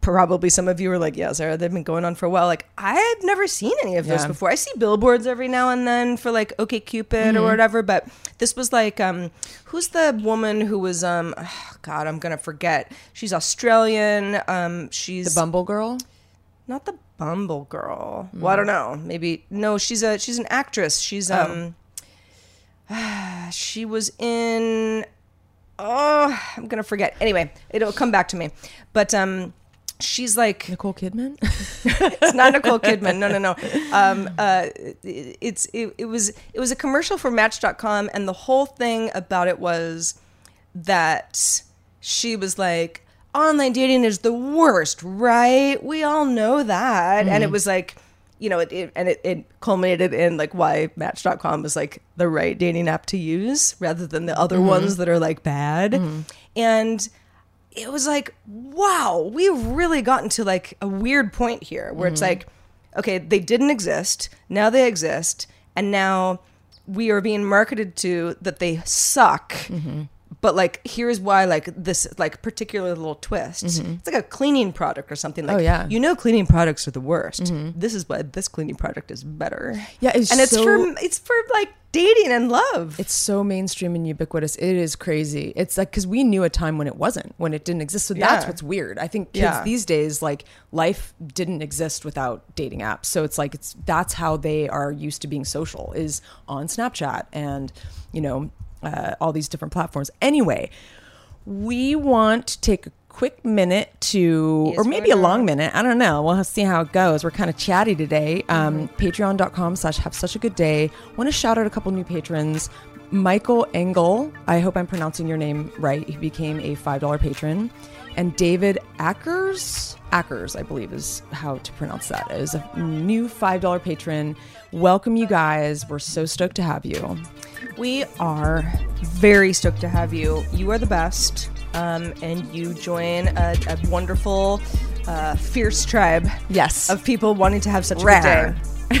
probably some of you are like, yeah, Sarah, they've been going on for a while. Like, I had never seen any of this Yeah. before. I see billboards every now and then for like OK Cupid Mm-hmm. or whatever, but this was like, um, who's the woman who was, um, <sighs> God, I'm gonna forget. She's Australian. Um, she's The Bumble Girl. not the Bumble girl. Well, I don't know. Maybe no. She's a she's an actress. She's um. <sighs> she was in oh i'm gonna forget anyway it'll come back to me but um she's like Nicole Kidman. <laughs> it's not nicole <laughs> kidman. No no no. Um uh it, it's it, it was it was a commercial for match.com and the whole thing about it was that she was like online dating is the worst right? We all know that. And it was like you know it, it and it, it culminated in like why match.com was like the right dating app to use rather than the other ones that are like bad. And it was like wow we've really gotten to like a weird point here where it's mm-hmm. like okay they didn't exist now they exist and now we are being marketed to that they suck mm-hmm. But like here's why like this like particular little twist mm-hmm. it's like a cleaning product or something like Oh, yeah. you know cleaning products are the worst mm-hmm. this is why this cleaning product is better Yeah, it's and it's so- for it's for like dating and love It's so mainstream and ubiquitous. It is crazy. It's like because we knew a time when it wasn't, when it didn't exist. So that's what's weird. I think kids Yeah. these days, like life didn't exist without dating apps. So it's like it's that's how they are used to being social is on Snapchat and you know uh, all these different platforms. Anyway, we want to take a quick minute to, Yes, or maybe a long minute. I don't know. We'll see how it goes. We're kind of chatty today. Um, Patreon.com slash have such a good day. Want to shout out a couple new patrons. Michael Engel, I hope I'm pronouncing your name right. He became a $5 patron. And David Ackers, Ackers, I believe is how to pronounce that, is a new $5 patron. Welcome, you guys. We're so stoked to have you. We are very stoked to have you. You are the best, um, and you join a, a wonderful, uh, fierce tribe Yes. of people wanting to have such a good day. <laughs>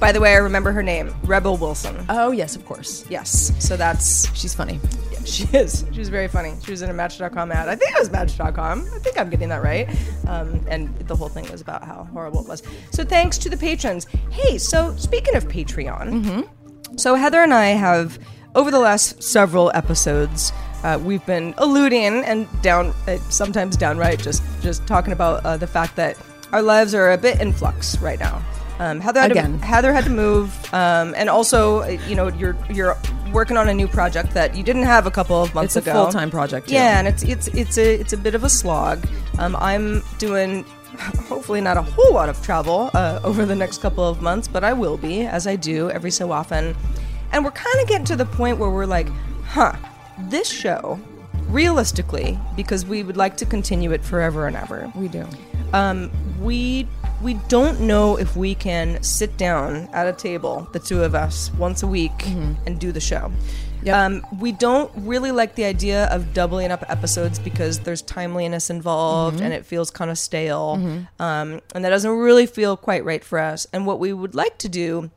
By the way, I remember her name, Rebel Wilson. Oh, yes, of course. Yes, so that's She's funny. she <laughs> is. She was very funny. She was in a Match.com ad. I think it was Match.com. I think I'm getting that right. Um, and the whole thing was about how horrible it was. So thanks to the patrons. Hey, so speaking of Patreon, so Heather and I have over the last several episodes. Uh, we've been alluding and down, uh, sometimes downright, just just talking about uh, the fact that our lives are a bit in flux right now. Um, Heather had Again. To, Heather had to move, um, and also, you know, you're you're working on a new project that you didn't have a couple of months It's a ago. full-time project, too. Yeah, and it's it's it's a it's a bit of a slog. Um, I'm doing hopefully not a whole lot of travel uh, over the next couple of months, but I will be as I do every so often. And we're kind of getting to the point where we're like, huh, this show, realistically, because we would like to continue it forever and ever We do. um, we we don't know if we can sit down at a table, the two of us, once a week and do the show. Yep. Um, we don't really like the idea of doubling up episodes because there's timeliness involved and it feels kind of stale, um, and that doesn't really feel quite right for us. And what we would like to do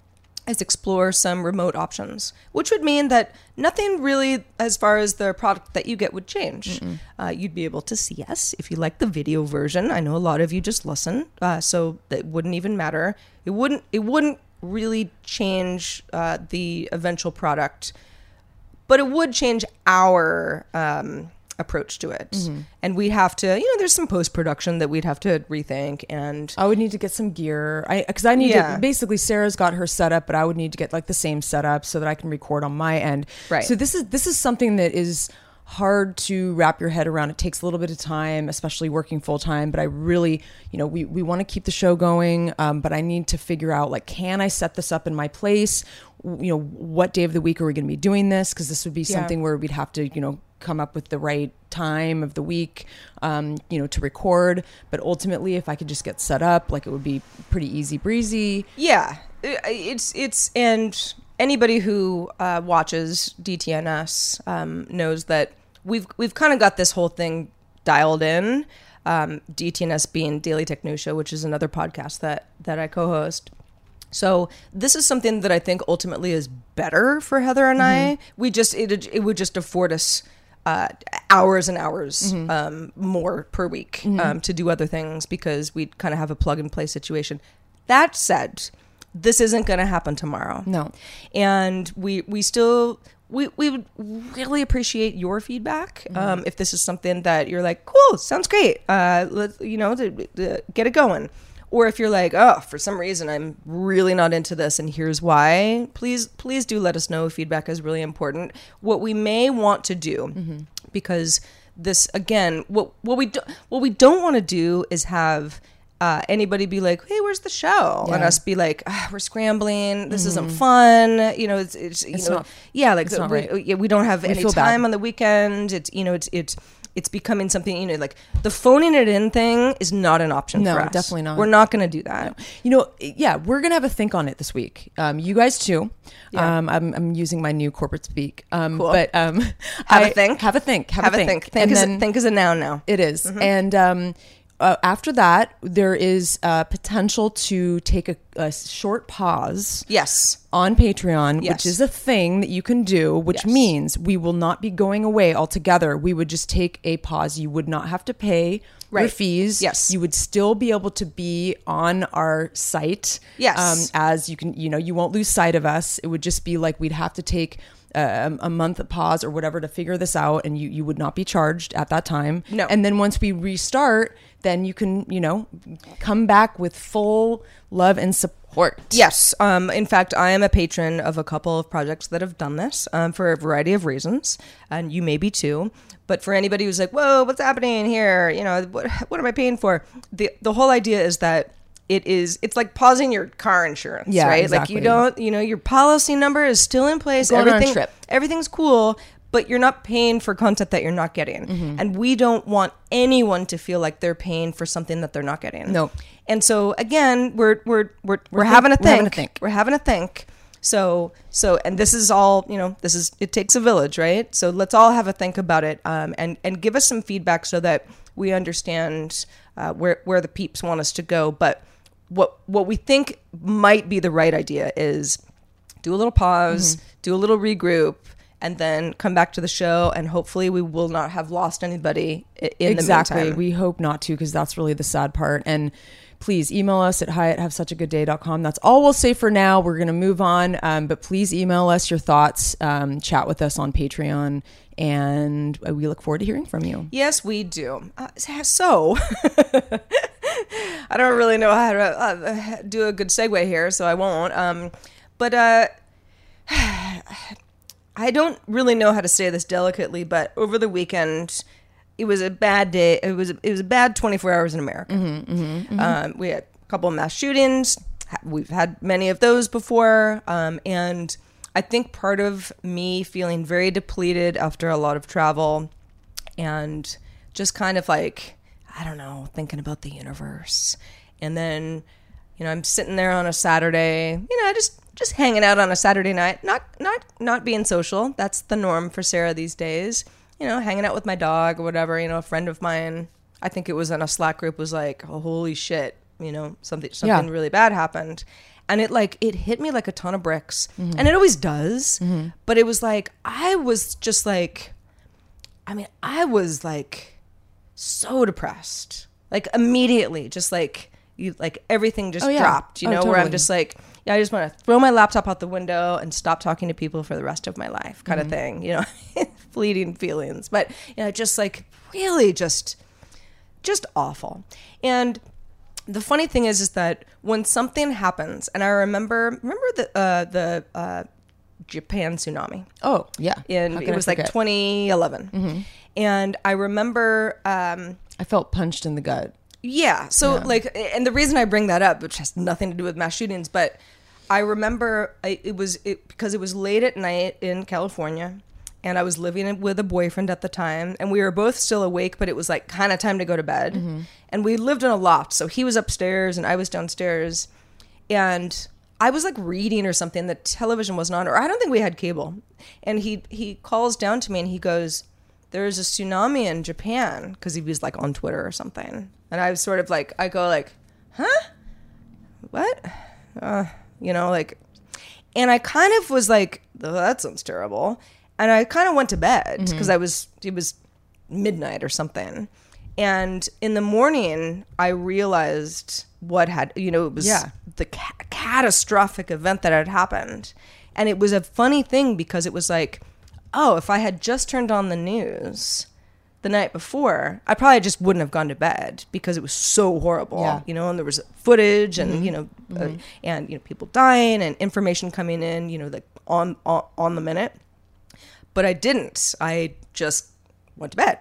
is explore some remote options, which would mean that nothing really, as far as the product that you get, would change. Uh, you'd be able to see us if you like the video version. I know a lot of you just listen, uh, so it wouldn't even matter. It wouldn't. It wouldn't really change uh, the eventual product, but it would change our. Um, approach to it and we'd have to you know there's some post production that we'd have to rethink and I would need to get some gear. I because I need Yeah. to basically Sarah's got her setup, but I would need to get like the same setup so that I can record on my end. Right. So this is this is something that is hard to wrap your head around. It takes a little bit of time, especially working full time. But I really, you know, we we want to keep the show going, um, but I need to figure out like, can I set this up in my place? You know, what day of the week are we going to be doing this? Because this would be Yeah. something where we'd have to, you know, come up with the right time of the week, um, you know, to record. But ultimately, if I could just get set up, like it would be pretty easy breezy. Yeah, it's it's and anybody who uh, watches DTNS um, knows that we've we've kind of got this whole thing dialed in. Um, DTNS being Daily Tech News Show, which is another podcast that that I co-host. So this is something that I think ultimately is better for Heather and I. We just it it would just afford us uh, hours and hours um, more per week um, to do other things because we'd kind of have a plug and play situation. That said, this isn't going to happen tomorrow. No. and we we still. We, we would really appreciate your feedback um, if this is something that you're like cool sounds great uh, let you know to, to get it going or if you're like, oh, for some reason I'm really not into this and here's why, please please do let us know. Feedback is really important. What we may want to do because this again, what what we do, what we don't want to do is have uh, anybody be like, "Hey, where's the show?" and Yeah. Mm-hmm. us be like, ah, "We're scrambling. This isn't fun." You know, it's, it's you It's know, not- yeah, like not we, right. yeah, we don't have any feel bad. time on the weekend. It's you know, it's it's it's becoming something you know, like the phoning it in thing is not an option. No, for us. definitely not. We're not going to do that. You know, yeah, we're gonna have a think on it this week. Um, you guys too. Um, I'm, I'm using my new corporate speak. Um, Cool. but um, Have a a think. Have a think. Have, Have a think. think. Think is then- think is a noun now. It is. Mm-hmm. And um, uh, after that, there is uh, potential to take a, a short pause Yes. on Patreon, Yes. which is a thing that you can do, which Yes. means we will not be going away altogether. We would just take a pause. You would not have to pay your fees. Yes. You would still be able to be on our site. Yes. Um, as you can, you know, you won't lose sight of us. It would just be like we'd have to take a, a month pause or whatever to figure this out, and you you would not be charged at that time. No. And then once we restart, then you can, you know, come back with full love and support. Yes. Um, in fact, I am a patron of a couple of projects that have done this um, for a variety of reasons, and you may be too. But for anybody who's like, "Whoa, what's happening here? You know, what, what am I paying for?" the The whole idea is that it is it's like pausing your car insurance, Yeah, right? exactly. Like you don't, you know, your policy number is still in place. Going everything, trip. everything's cool. But you're not paying for content that you're not getting, Mm-hmm. and we don't want anyone to feel like they're paying for something that they're not getting. No. And so again, we're we're we're, we're, think- having a we're having a think. think. We're having a think. So so and this is all you know. This is it takes a village, right? So let's all have a think about it, um, and and give us some feedback so that we understand uh, where where the peeps want us to go. But what what we think might be the right idea is do a little pause, Mm-hmm. do a little regroup. And then come back to the show, and hopefully we will not have lost anybody in exactly. the meantime. We hope not to, because that's really the sad part. And please email us at hi at have such a good day.com. That's all we'll say for now. We're going to move on. Um, but please email us your thoughts, um, chat with us on Patreon, and we look forward to hearing from you. Yes, we do. Uh, so, <laughs> I don't really know how to uh, do a good segue here, so I won't. Um, but uh, <sighs> I don't really know how to say this delicately. But over the weekend, it was a bad day. It was it was a bad 24 hours in America. Um, we had a couple of mass shootings. We've had many of those before, um, and I think part of me feeling very depleted after a lot of travel and just kind of like I don't know, thinking about the universe. And then, you know, I'm sitting there on a Saturday, you know, I just just hanging out on a Saturday night, not not not being social. That's the norm for Sarah these days. You know, hanging out with my dog or whatever. You know, a friend of mine, I think it was in a Slack group, was like, oh, "Holy shit!" You know, something something Yeah. really bad happened, and it like it hit me like a ton of bricks, mm-hmm. and it always does. Mm-hmm. But it was like I was just like, I mean, I was like so depressed. Like immediately, just like you like everything just Oh, yeah. dropped, you Oh, know, where I'm just like, yeah, I just want to throw my laptop out the window and stop talking to people for the rest of my life, kind Mm-hmm. of thing, you know, <laughs> fleeting feelings. But you know, just like really just just awful. And the funny thing is, is that when something happens, and I remember remember the uh, the uh, Japan tsunami Oh, yeah. in it was like forget? 2011, and I remember. Um, I felt punched in the gut. Yeah. So like, and the reason I bring that up, which has nothing to do with mass shootings, but I remember I, it was it, because it was late at night in California, and I was living with a boyfriend at the time, and we were both still awake, but it was like kind of time to go to bed, mm-hmm. and we lived in a loft, so he was upstairs and I was downstairs, and I was like reading or something. The television wasn't on, or I don't think we had cable, and he he calls down to me and he goes there's a tsunami in Japan because he was like on Twitter or something. And I was sort of like, I go like, huh? What? Uh, you know, like, and I kind of was like, oh, that sounds terrible. And I kind of went to bed because I was, it was midnight or something. And in the morning, I realized what had, you know, it was Yeah. the ca- catastrophic event that had happened. And it was a funny thing because it was like, oh, if I had just turned on the news, the night before, I probably just wouldn't have gone to bed because it was so horrible. Yeah. You know, and there was footage and you know, uh, and you know, people dying and information coming in. You know, like on on, on the minute. But I didn't. I just went to bed.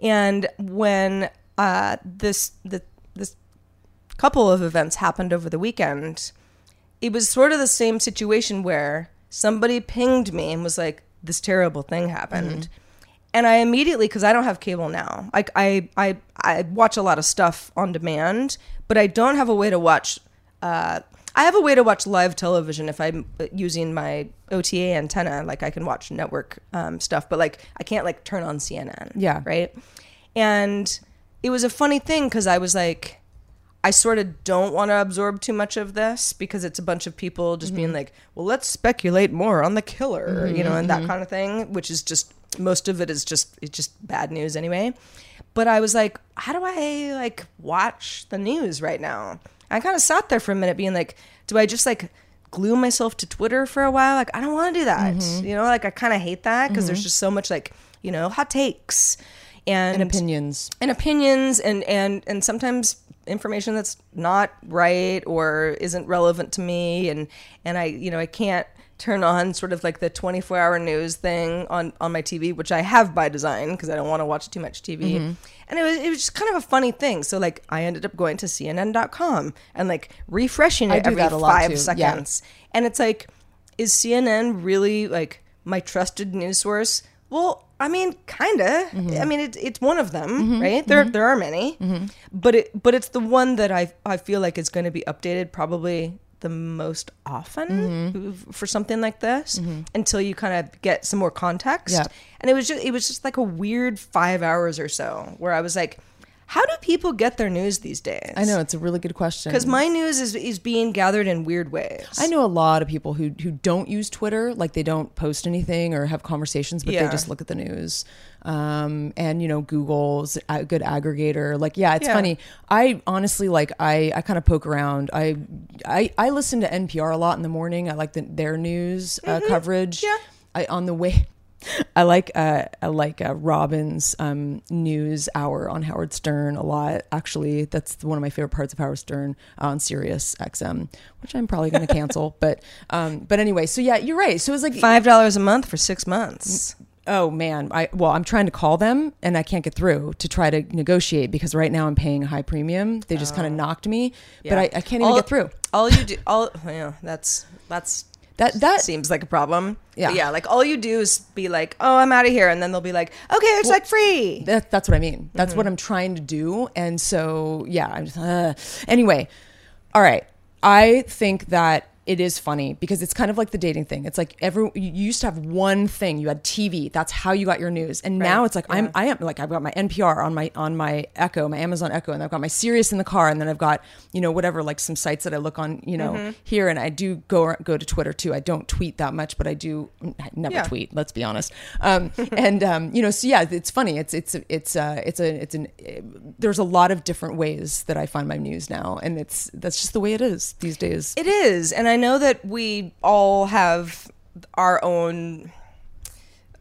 And when uh, this the this couple of events happened over the weekend, it was sort of the same situation where somebody pinged me and was like, "This terrible thing happened," and I immediately, because I don't have cable now, like I I I watch a lot of stuff on demand, but I don't have a way to watch. Uh, I have a way to watch live television if I'm uh, using my OTA antenna. Like I can watch network um, stuff, but like I can't like turn on CNN. Yeah. Right. And it was a funny thing because I was like, I sort of don't want to absorb too much of this because it's a bunch of people just being mm-hmm. like, well, let's speculate more on the killer, you mm-hmm. know, and that mm-hmm. kind of thing, which is just most of it is just it's just bad news anyway. But I was like, how do I like watch the news right now? I kind of sat there for a minute being like, do I just like glue myself to Twitter for a while? Like I don't want to do that. You know, like I kind of hate that because there's just so much like, you know, hot takes and, And opinions. and opinions and and and sometimes information that's not right or isn't relevant to me and and I you know I can't turn on sort of like the 24 hour news thing on on my TV which I have by design because I don't want to watch too much TV mm-hmm. and it was it was just kind of a funny thing so like I ended up going to cnn.com and like refreshing it every that a lot, 5 too. Yeah. seconds and it's like is CNN really like my trusted news source? Well, I mean, kinda. Mm-hmm. I mean, it, it's one of them, right? There, there are many, but it, but it's the one that I, I feel like is going to be updated probably the most often Mm-hmm. for something like this until you kind of get some more context. Yeah. And it was just, it was just like a weird five hours or so where I was like, how do people get their news these days? I know it's a really good question because my news is is being gathered in weird ways. I know a lot of people who who don't use Twitter, like they don't post anything or have conversations, but Yeah. they just look at the news. Um, and you know, Google's a good aggregator. Like, yeah, it's Yeah. funny. I honestly like I I kind of poke around. I I I listen to NPR a lot in the morning. I like the, their news uh, coverage. Mm-hmm. Yeah. I on the way. <laughs> I like uh, I like uh, Robin's um, news hour on Howard Stern a lot. Actually, that's one of my favorite parts of Howard Stern on Sirius XM, which I'm probably going to cancel. <laughs> but um, but anyway, so yeah, you're right. So it was like Five dollars a month for six months. oh man, I well I'm trying to call them and I can't get through to try to negotiate because right now I'm paying a high premium. They just kind of knocked me, but I, I can't even All- get through. All you do, all yeah, that's that's That that seems like a problem. Yeah. But yeah. Like all you do is be like, oh, I'm out of here, and then they'll be like, okay, it's like free. That, that's what I mean. That's Mm-hmm. what I'm trying to do. And so, yeah, I'm just, uh. anyway. All right. I think that it is funny because it's kind of like the dating thing. It's like every you used to have one thing. You had TV. That's how you got your news. And now it's like I'm I am like I've got my NPR on my on my Echo, my Amazon Echo, and I've got my Sirius in the car, and then I've got you know whatever like some sites that I look on you know Mm-hmm. here, and I do go go to Twitter too. I don't tweet that much, but I do I never Yeah. tweet. Let's be honest. Um, <laughs> and um, you know, so yeah, it's funny. It's it's it's uh, it's a it's an there's a lot of different ways that I find my news now, and it's that's just the way it is these days. It is, and I know that we all have our own.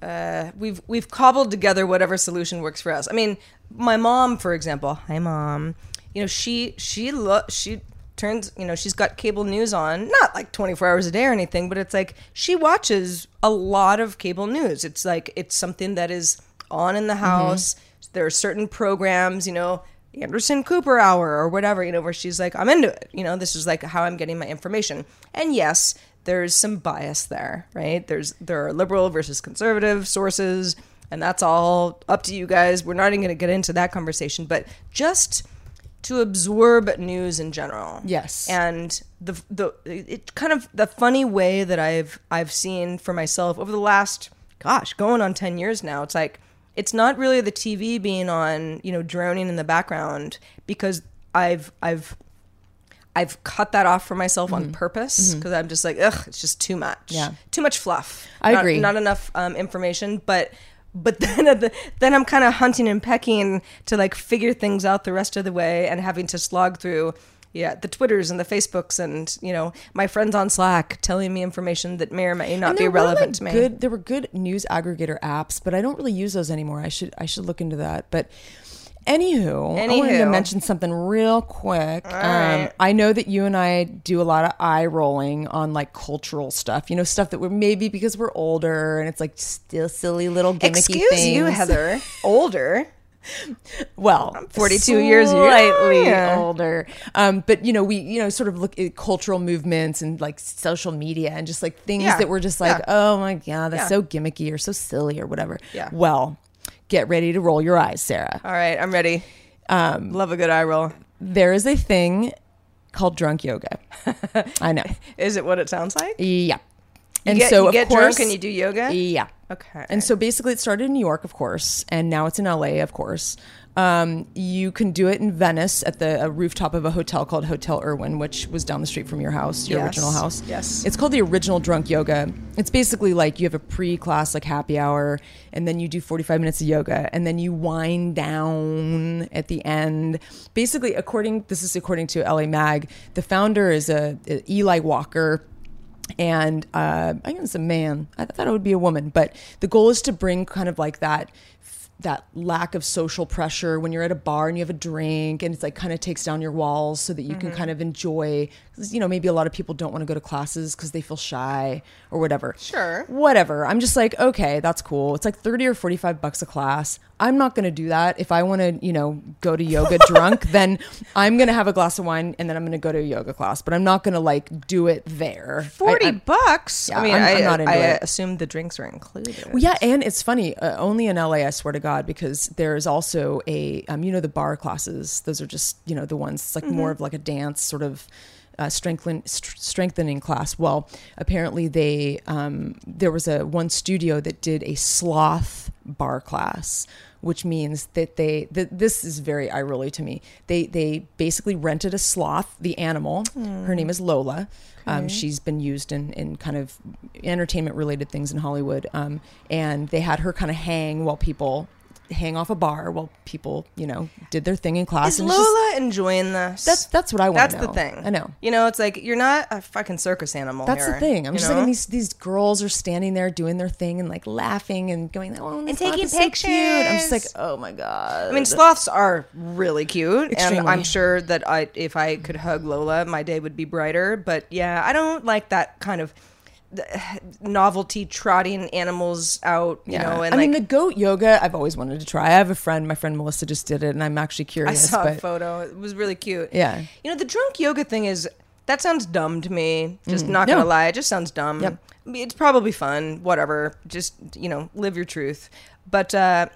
Uh, we've we've cobbled together whatever solution works for us. I mean, my mom, for example, hi mom. You know, she she lo- she turns. You know, she's got cable news on, not like twenty four hours a day or anything, but it's like she watches a lot of cable news. It's like it's something that is on in the house. There are certain programs, you know, Anderson Cooper hour or whatever, you know, where she's like, I'm into it. You know, this is like how I'm getting my information. And yes, there's some bias there, right? There's there are liberal versus conservative sources, and that's all up to you guys. We're not even going to get into that conversation, but just to absorb news in general. Yes. And the the it kind of the funny way that I've I've seen for myself over the last gosh, going on 10 years now. It's like it's not really the TV being on, you know, droning in the background because I've I've I've cut that off for myself on purpose because I'm just like, ugh, it's just too much. Mm-hmm. Yeah. Too much fluff. I Not- agree. Not enough um, information, but but <laughs> then at the, then I'm kind of hunting and pecking to like figure things out the rest of the way and having to slog through yeah, the Twitters and the Facebooks and you know my friends on Slack telling me information that may or may not be relevant like, to me. Good, there were good news aggregator apps, but I don't really use those anymore. I should I should look into that. But anywho, I wanted to mention something real quick. Um, right. I know that you and I do a lot of eye rolling on like cultural stuff. You know, stuff that we're maybe because we're older and it's like still silly little gimmicky Excuse you, things. Heather. <laughs> Older. <laughs> well 42 years slightly younger. older um but you know we you know sort of look at cultural movements and like social media and just like things Yeah. that were just like Yeah. oh my god that's Yeah. so gimmicky or so silly or whatever Yeah. well get ready to roll your eyes sarah All right, I'm ready. Um, Love a good eye roll. there is a thing called drunk yoga <laughs> i know Is it what it sounds like? yeah and get, so you of get course drunk and you do yoga. yeah Okay. And so basically, it started in New York, of course, and now it's in LA, of course. Um, you can do it in Venice at the rooftop of a hotel called Hotel Erwin, which was down the street from your house, your Yes. original house. Yes. It's called the Original Drunk Yoga. It's basically like you have a pre class, like happy hour, and then you do 45 minutes of yoga, and then you wind down at the end. Basically, according, this is according to LA Mag, the founder is a, a Eli Walker and uh, I think it's a man. I thought it would be a woman, but the goal is to bring kind of like that that lack of social pressure when you're at a bar and you have a drink and it's like kind of takes down your walls so that you Mm-hmm. can kind of enjoy 'cause, you know maybe a lot of people don't want to go to classes because they feel shy or whatever Sure. whatever i'm just like okay that's cool it's like 30 or 45 bucks a class i'm not going to do that if i want to you know go to yoga <laughs> drunk then i'm going to have a glass of wine and then i'm going to go to a yoga class but i'm not going to like do it there 40 I'm- bucks. Yeah, I mean, I'm- I, I'm not into I it. assumed the drinks were included. Well, yeah, and it's funny. Uh, only in LA, I swear to God, because there's also a, um, you know, the bar classes. Those are just, you know, the ones. It's like Mm-hmm. more of like a dance sort of uh, strengthen, st- strengthening class. Well, apparently they, um, there was a one studio that did a sloth bar class. Which means that they that this is very rolly to me. They they basically rented a sloth, the animal. Her name is Lola. Um, she's been used in, in kind of entertainment related things in Hollywood. Um, and they had her kind of hang while people hang off a bar while people, you know, did their thing in class. Is and it's just- Lola enjoying this? that's that's what I want. That's the thing. I know. You know, it's like you're not a fucking circus animal. That's the thing. I'm just know? like, and these these girls are standing there doing their thing and like laughing and going, oh, and taking So cute. I'm just like, oh my god. I mean, sloths are really cute, and I'm sure that I, if I could hug Lola, my day would be brighter. But yeah, I don't like that kind of <sighs> novelty trotting animals out. You know, and I like mean, the goat yoga, I've always wanted to try. I have a friend, my friend Melissa just did it, and I'm actually curious. I saw but a photo; it was really cute. Yeah. you know, the drunk yoga thing is that sounds dumb to me. Just not gonna lie, it just sounds dumb. Mm. Yep. I mean, it's probably fun, whatever. Just you know, live your truth. But uh,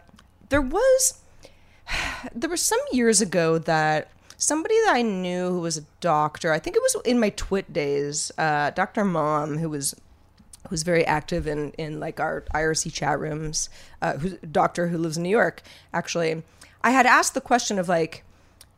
there was <sighs> there was some years ago that somebody that I knew who was a doctor. I think it was in my TWiT days. Uh, Dr. Mom, who was who's very active in in like our IRC chat rooms. Uh, who's a doctor who lives in New York. Actually, I had asked the question of like,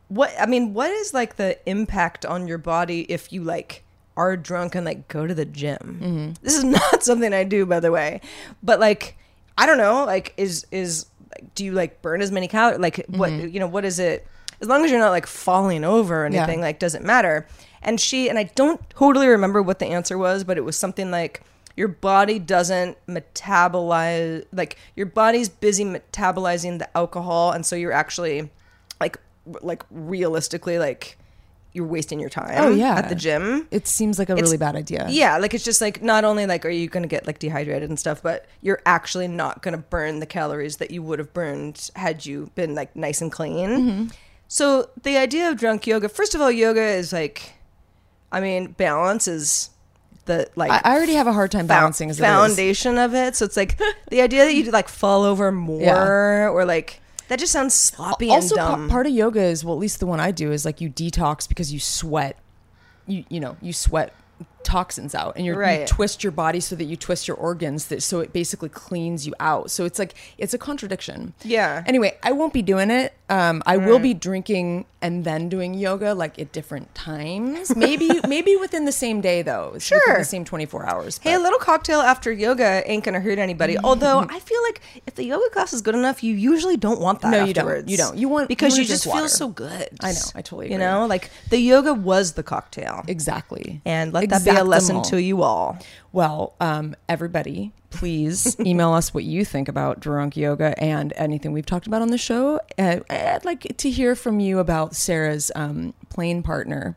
what I mean, what is like the impact on your body if you like are drunk and like go to the gym? This is <laughs> not something I do, by the way, but like I don't know, like is is like, do you like burn as many calories? Like what you know, what is it? As long as you're not like falling over or Yeah. anything, like doesn't matter. And she and I don't totally remember what the answer was, but it was something like your body doesn't metabolize like your body's busy metabolizing the alcohol and so you're actually like like realistically like you're wasting your time Oh, yeah. at the gym it seems like a It's- really bad idea. yeah like it's just like not only like are you going to get like dehydrated and stuff but you're actually not going to burn the calories that you would have burned had you been like nice and clean Mm-hmm. so the idea of drunk yoga first of all yoga is like i mean balance is the like I, I already have a hard time balancing as is. foundation of it. So it's like <laughs> the idea that you like fall over more Yeah. or like that just sounds sloppy also and pa- dumb. part of yoga is well at least the one i do is like you detox because you sweat you you know you sweat toxins out and you're, you twist your body so that you twist your organs that so it basically cleans you out so it's like it's a contradiction Yeah. anyway i won't be doing it um, i will be drinking and then doing yoga like at different times maybe <laughs> maybe within the same day though Sure. the same 24 hours Hey, a little cocktail after yoga ain't gonna hurt anybody. <laughs> Although I feel like if the yoga class is good enough, you usually don't want that. No, you don't. You don't. You want- because you you, just feel so good. I know. I totally You know, like the yoga was the cocktail, exactly and let that be a lesson to you all. Well, um, everybody, please <laughs> email us what you think about drunk yoga and anything we've talked about on the show. Uh, I'd like to hear from you about Sarah's um, plane partner.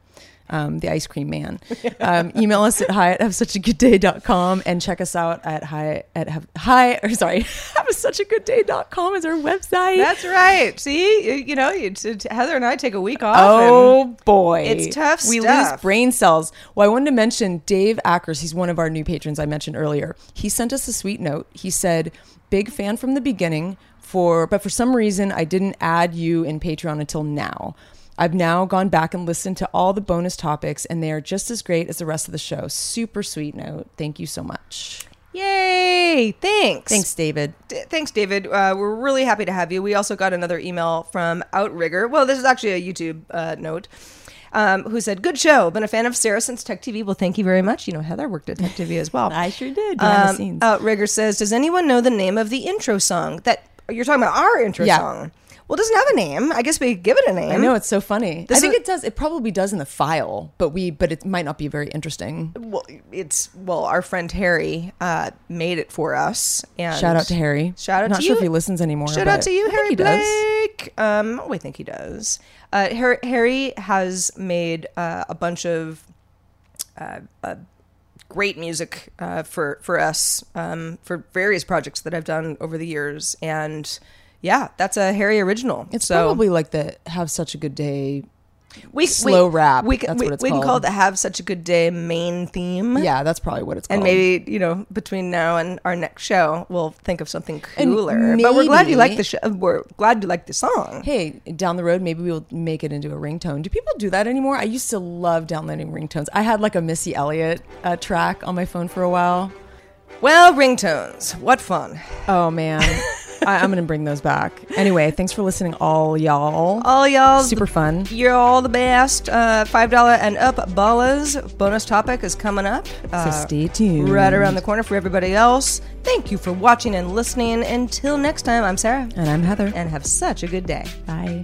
Um, the ice cream man. Um, email us at hi at have such a good day.com and check us out at hi at have hi or sorry <laughs> have such a good day.com is our website. That's right. See, you, you know, you, Heather and I take a week off. Oh boy, it's tough We stuff. lose brain cells. Well, I wanted to mention Dave Ackers. He's one of our new patrons I mentioned earlier. He sent us a sweet note. He said, "Big fan from the beginning." For but for some reason I didn't add you in Patreon until now. I've now gone back and listened to all the bonus topics, and they are just as great as the rest of the show. Super sweet note. Thank you so much. Yay! Thanks. Thanks, David. D- Thanks, David. Uh, we're really happy to have you. We also got another email from Outrigger. Well, this is actually a YouTube uh, note. Um, who said, Good show. Been a fan of Sarah since Tech TV. Well, thank you very much. You know, Heather worked at Tech TV as well. <laughs> I sure did, behind the Um, scenes. Outrigger says, Does anyone know the name of the intro song? That you're talking about our intro Yeah. song. Well, it doesn't have a name. I guess we could give it a name. I know it's so funny. This I think is- it does. It probably does in the file, but we but it might not be very interesting. Well, it's well, our friend Harry uh, made it for us. And Shout out to Harry. Shout out Not to sure you. if he listens anymore. Shout out to you, I think Harry he does. Blake. Um, oh, I think he does. Uh, Harry, Harry has made uh, a bunch of uh, uh, great music uh, for for us um, for various projects that I've done over the years, and yeah, that's a Harry original. It's so probably like the have such a good day. we, slow rap, We can that's we, what it's we can call it the "Have Such a Good Day" main theme. Yeah, that's probably what it's called. And maybe you know between now and our next show, we'll think of something cooler. But we're glad you like the show. We're glad you like the song. Hey, down the road, maybe we'll make it into a ringtone. Do people do that anymore? I used to love downloading ringtones. I had like a Missy Elliott uh, track on my phone for a while. Well, ringtones. What fun. Oh man, <laughs> I, I'm gonna bring those back. Anyway, thanks for listening, all y'all. All y'all. Super fun. You're all the best. Uh, $5 and up ballas. Bonus topic is coming up. Uh, So stay tuned. Right around the corner for everybody else. Thank you for watching and listening. Until next time, I'm Sarah. And I'm Heather. And have such a good day. Bye.